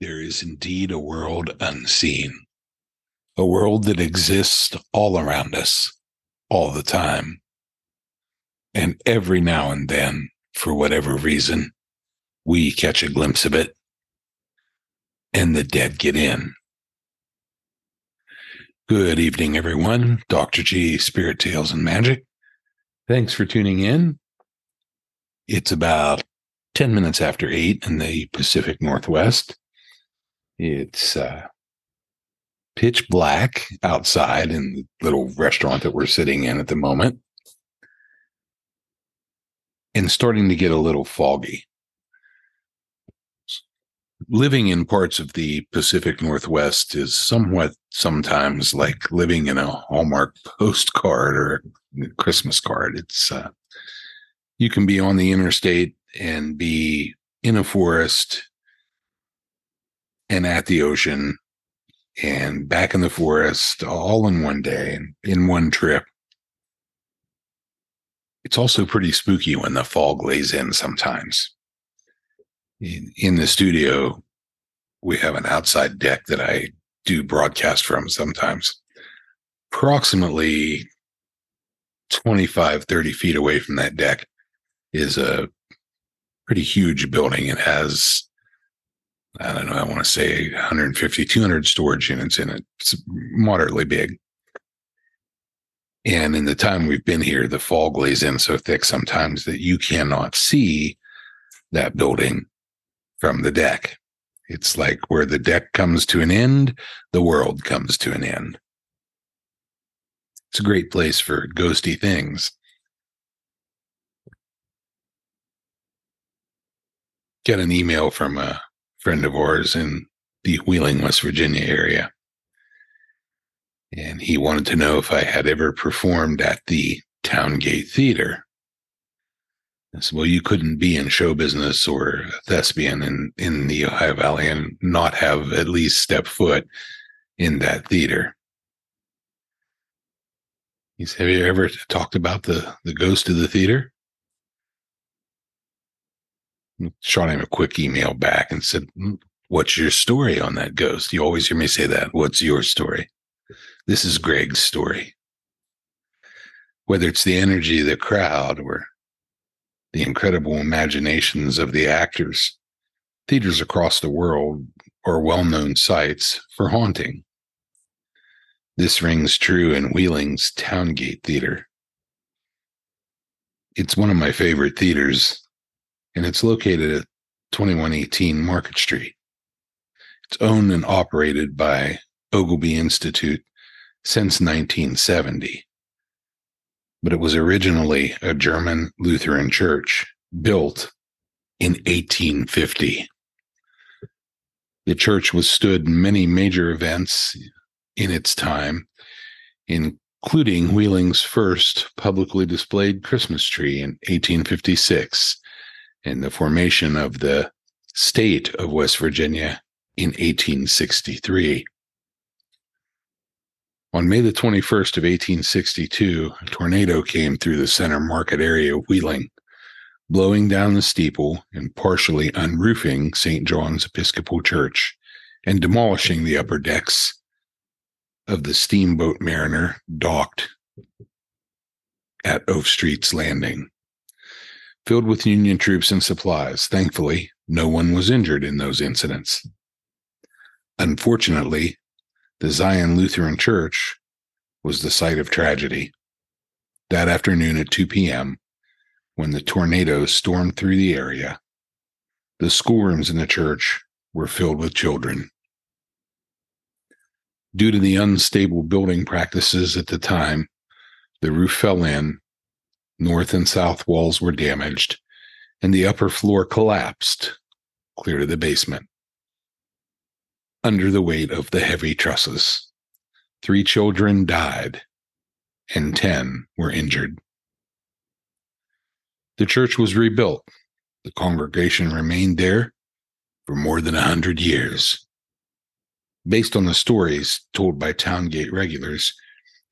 there is indeed a world unseen, a world that exists all around us, all the time. And every now and then, for whatever reason, we catch a glimpse of it and the dead get in. Good evening, everyone. Dr. G, Spirit Tales and Magic. Thanks for tuning in. It's about 10 minutes after 8 in the Pacific Northwest. It's uh, pitch black outside in the little restaurant that we're sitting in at the moment and starting to get a little foggy. Living in parts of the Pacific Northwest is somewhat sometimes like living in a Hallmark postcard or a Christmas card. It's uh, you can be on the interstate and be in a forest and at the ocean and back in the forest all in one day in one trip. It's also pretty spooky when the fog lays in sometimes. In, in the studio, we have an outside deck that I do broadcast from sometimes. Approximately 25, 30 feet away from that deck is a pretty huge building. It has, I don't know, I want to say 150, 200 storage units in it. It's moderately big. And in the time we've been here, the fog lays in so thick sometimes that you cannot see that building from the deck. It's like where the deck comes to an end, the world comes to an end. It's a great place for ghosty things. Get an email from a friend of ours in the Wheeling, West Virginia area. And he wanted to know if I had ever performed at the Towngate Theater. I said, well, you couldn't be in show business or thespian in, in the Ohio Valley and not have at least stepped foot in that theater. He said, Have you ever talked about the, the ghost of the theater? Shot him a quick email back and said, hmm, What's your story on that ghost? You always hear me say that. What's your story? This is Greg's story. Whether it's the energy of the crowd or the incredible imaginations of the actors, theaters across the world are well known sites for haunting. This rings true in Wheeling's Towngate Theater. It's one of my favorite theaters and it's located at 2118 Market Street. It's owned and operated by Oglebay Institute since 1970. But it was originally a German Lutheran church built in 1850. The church withstood many major events in its time, including Wheeling's first publicly displayed Christmas tree in 1856 and the formation of the state of West Virginia in 1863. On May the 21st of 1862, a tornado came through the center market area of Wheeling, blowing down the steeple and partially unroofing St. John's Episcopal Church and demolishing the upper decks of the steamboat Mariner docked at Oak Street's Landing filled with Union troops and supplies. Thankfully, no one was injured in those incidents. Unfortunately, the Zion Lutheran Church was the site of tragedy. That afternoon at 2 p.m., when the tornado stormed through the area, the schoolrooms in the church were filled with children. Due to the unstable building practices at the time, the roof fell in North and south walls were damaged, and the upper floor collapsed, clear to the basement. Under the weight of the heavy trusses, three children died, and 10 were injured. The church was rebuilt. The congregation remained there for more than a hundred years. Based on the stories told by Towngate regulars,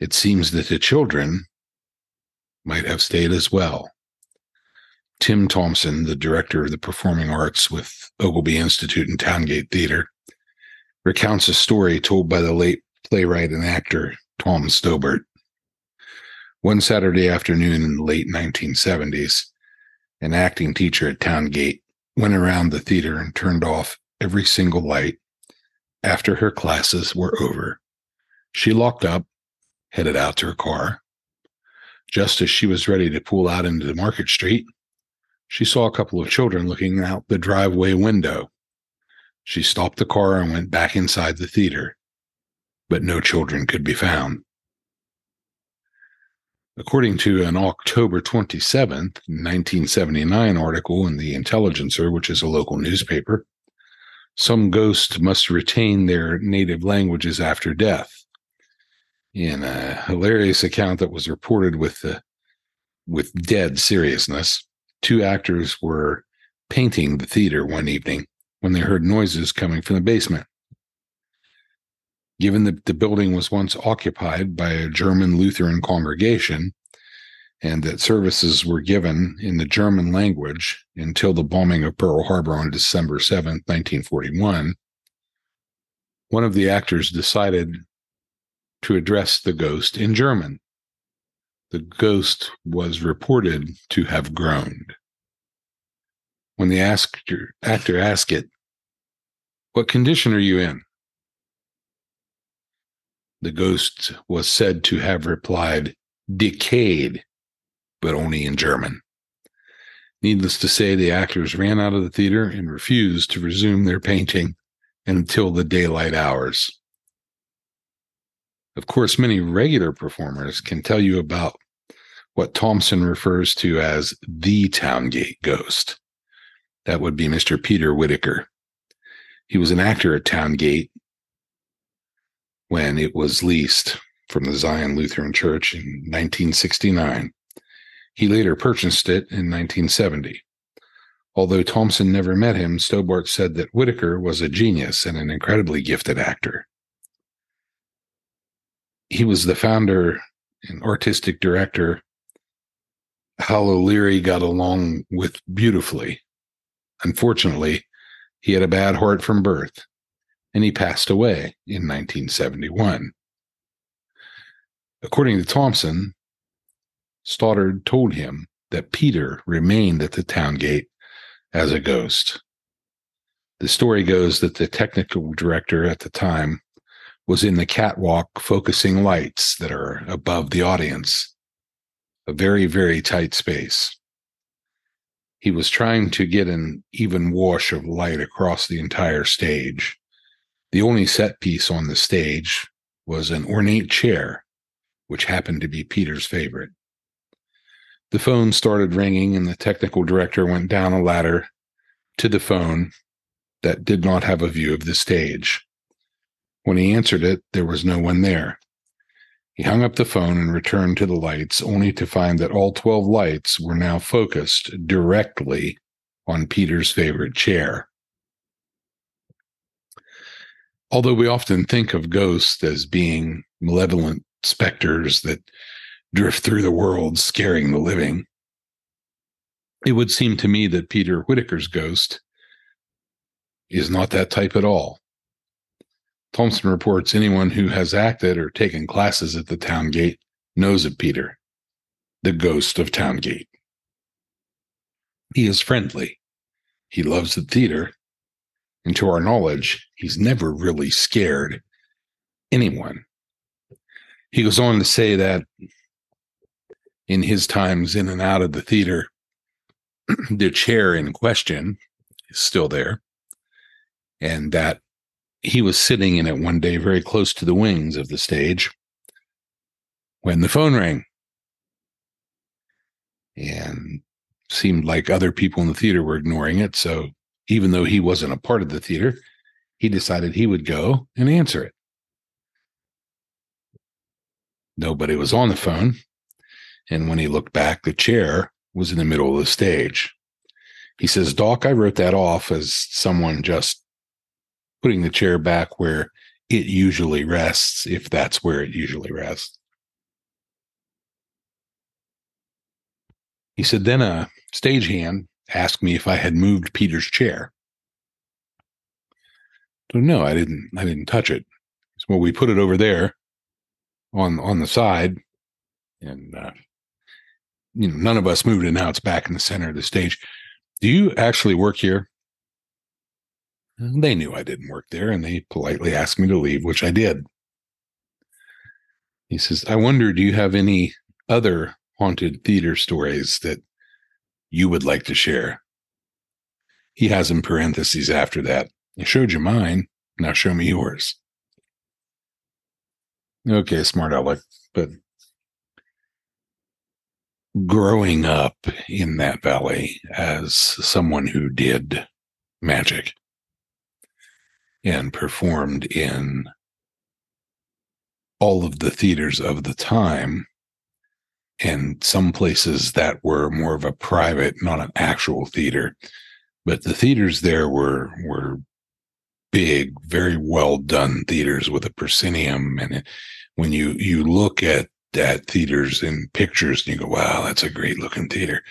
it seems that the children might have stayed as well. Tim Thompson, the director of the performing arts with Oglebay Institute and Towngate Theater, recounts a story told by the late playwright and actor Tom Stobart. One Saturday afternoon in the late 1970s, an acting teacher at Towngate went around the theater and turned off every single light after her classes were over. She locked up, headed out to her car. Just as she was ready to pull out into the market street, she saw a couple of children looking out the driveway window. She stopped the car and went back inside the theater, but no children could be found. According to an October 27, 1979 article in The Intelligencer, which is a local newspaper, some ghosts must retain their native languages after death. In a hilarious account that was reported with the, with dead seriousness, two actors were painting the theater one evening when they heard noises coming from the basement. Given that the building was once occupied by a German Lutheran congregation and that services were given in the German language until the bombing of Pearl Harbor on December 7, 1941, one of the actors decided to address the ghost in German. The ghost was reported to have groaned. When the actor, actor asked it, What condition are you in? The ghost was said to have replied, decayed, but only in German. Needless to say, the actors ran out of the theater and refused to resume their painting until the daylight hours. Of course, many regular performers can tell you about what Thompson refers to as the Towngate ghost. That would be Mr. Peter Whitaker. He was an actor at Towngate when it was leased from the Zion Lutheran Church in 1969. He later purchased it in 1970. Although Thompson never met him, Stobart said that Whitaker was a genius and an incredibly gifted actor. He was the founder and artistic director. Hal O'Leary got along with beautifully. Unfortunately, he had a bad heart from birth and he passed away in 1971. According to Thompson, Stoddard told him that Peter remained at the Towngate as a ghost. The story goes that the technical director at the time was in the catwalk focusing lights that are above the audience, a very, very tight space. He was trying to get an even wash of light across the entire stage. The only set piece on the stage was an ornate chair, which happened to be Peter's favorite. The phone started ringing, and the technical director went down a ladder to the phone that did not have a view of the stage. When he answered it, there was no one there. He hung up the phone and returned to the lights, only to find that all 12 lights were now focused directly on Peter's favorite chair. Although we often think of ghosts as being malevolent specters that drift through the world scaring the living, it would seem to me that Peter Whitaker's ghost is not that type at all. Thompson reports anyone who has acted or taken classes at the Towngate knows of Peter, the ghost of Towngate. He is friendly. He loves the theater and to our knowledge, he's never really scared anyone. He goes on to say that in his times in and out of the theater, the chair in question is still there, and that he was sitting in it one day very close to the wings of the stage when the phone rang. And seemed like other people in the theater were ignoring it. So even though he wasn't a part of the theater, he decided he would go and answer it. Nobody was on the phone. And when he looked back, the chair was in the middle of the stage. He says, Doc, I wrote that off as someone just putting the chair back where it usually rests, if that's where it usually rests. He said, then a stagehand asked me if I had moved Peter's chair. So no, I didn't. I didn't touch it. So, well, we put it over there on on the side, and uh, you know, none of us moved it. Now it's back in the center of the stage. Do you actually work here? They knew I didn't work there, and they politely asked me to leave, which I did. He says, "I wonder, do you have any other haunted theater stories that you would like to share?" He has in parentheses after that. I showed you mine. Now show me yours. Okay, smart aleck. But growing up in that valley as someone who did magic and performed in all of the theaters of the time and some places that were more of a private not an actual theater but the theaters there were were big, very well done theaters with a proscenium. And it, when you you look at at theaters in pictures and you go, "Wow, that's a great looking theater,"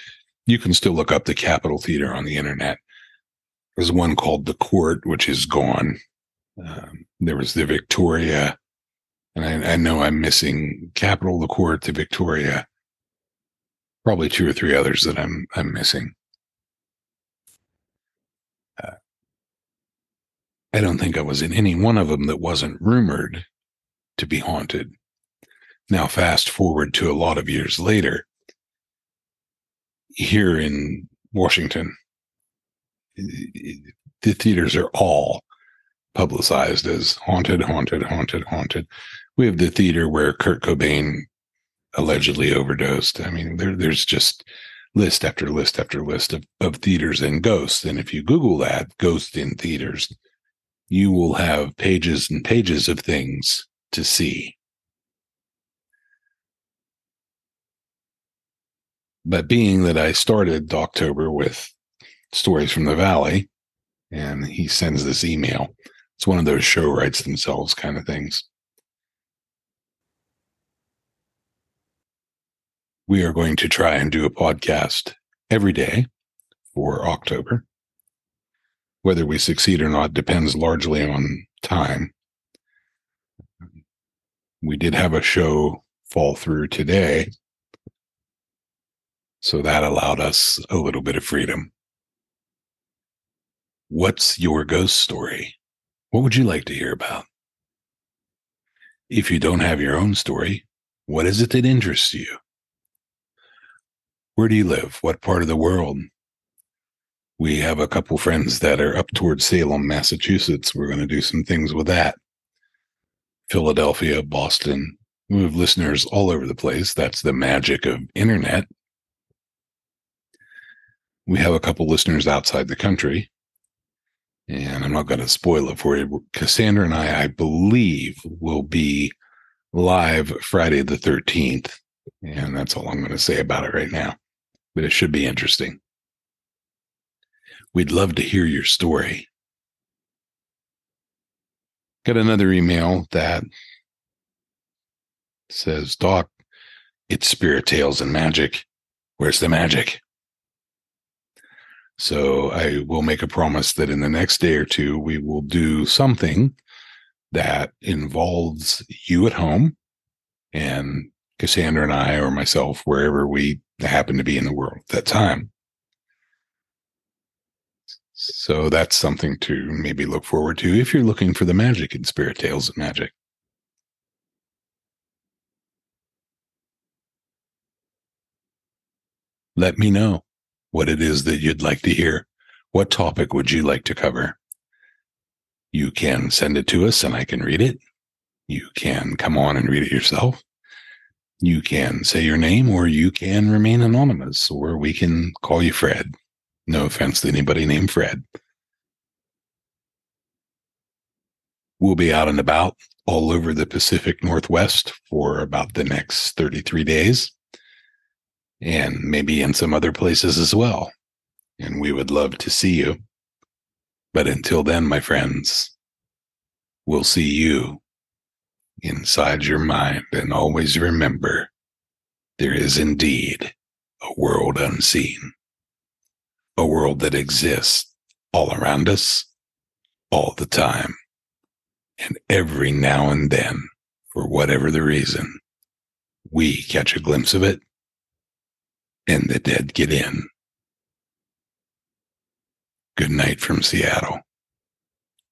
you can still look up the Capitol Theater on the internet. There's one called the Court, which is gone. Um, there was the Victoria, and I, I know I'm missing Capitol, the Court, the Victoria. Probably two or three others that I'm I'm missing. I don't think I was in any one of them that wasn't rumored to be haunted. Now, fast forward to a lot of years later, here in Washington, the theaters are all publicized as haunted, haunted, haunted, haunted. We have the theater where Kurt Cobain allegedly overdosed. I mean, there, there's just list after list after list of, of theaters and ghosts. And if you Google that, ghost in theaters, you will have pages and pages of things to see. But being that I started October with stories from the valley, and he sends this email, it's one of those show writes themselves kind of things. We are going to try and do a podcast every day for October. Whether we succeed or not depends largely on time. We did have a show fall through today. So that allowed us a little bit of freedom. What's your ghost story? What would you like to hear about? If you don't have your own story, what is it that interests you? Where do you live? What part of the world? we have a couple friends that are up towards Salem, Massachusetts. We're going to do some things with that. Philadelphia, Boston. We have listeners all over the place. That's the magic of internet. We have a couple listeners outside the country. And I'm not going to spoil it for you. Cassandra and I, I believe, will be live Friday the 13th. And that's all I'm going to say about it right now. But it should be interesting. We'd love to hear your story. Got another email that says, Doc, it's spirit tales and magic. Where's the magic? So I will make a promise that in the next day or two, we will do something that involves you at home and Cassandra and I, or myself, wherever we happen to be in the world at that time. So that's something to maybe look forward to if you're looking for the magic in Spirit Tales of Magic. Let me know what it is that you'd like to hear. What topic would you like to cover? You can send it to us and I can read it. You can come on and read it yourself. You can say your name or you can remain anonymous or we can call you Fred. No offense to anybody named Fred. We'll be out and about all over the Pacific Northwest for about the next 33 days and maybe in some other places as well. And we would love to see you. But until then, my friends, we'll see you inside your mind. And always remember there is indeed a world unseen a world that exists all around us all the time. And every now and then, for whatever the reason, we catch a glimpse of it and the dead get in. Good night from Seattle.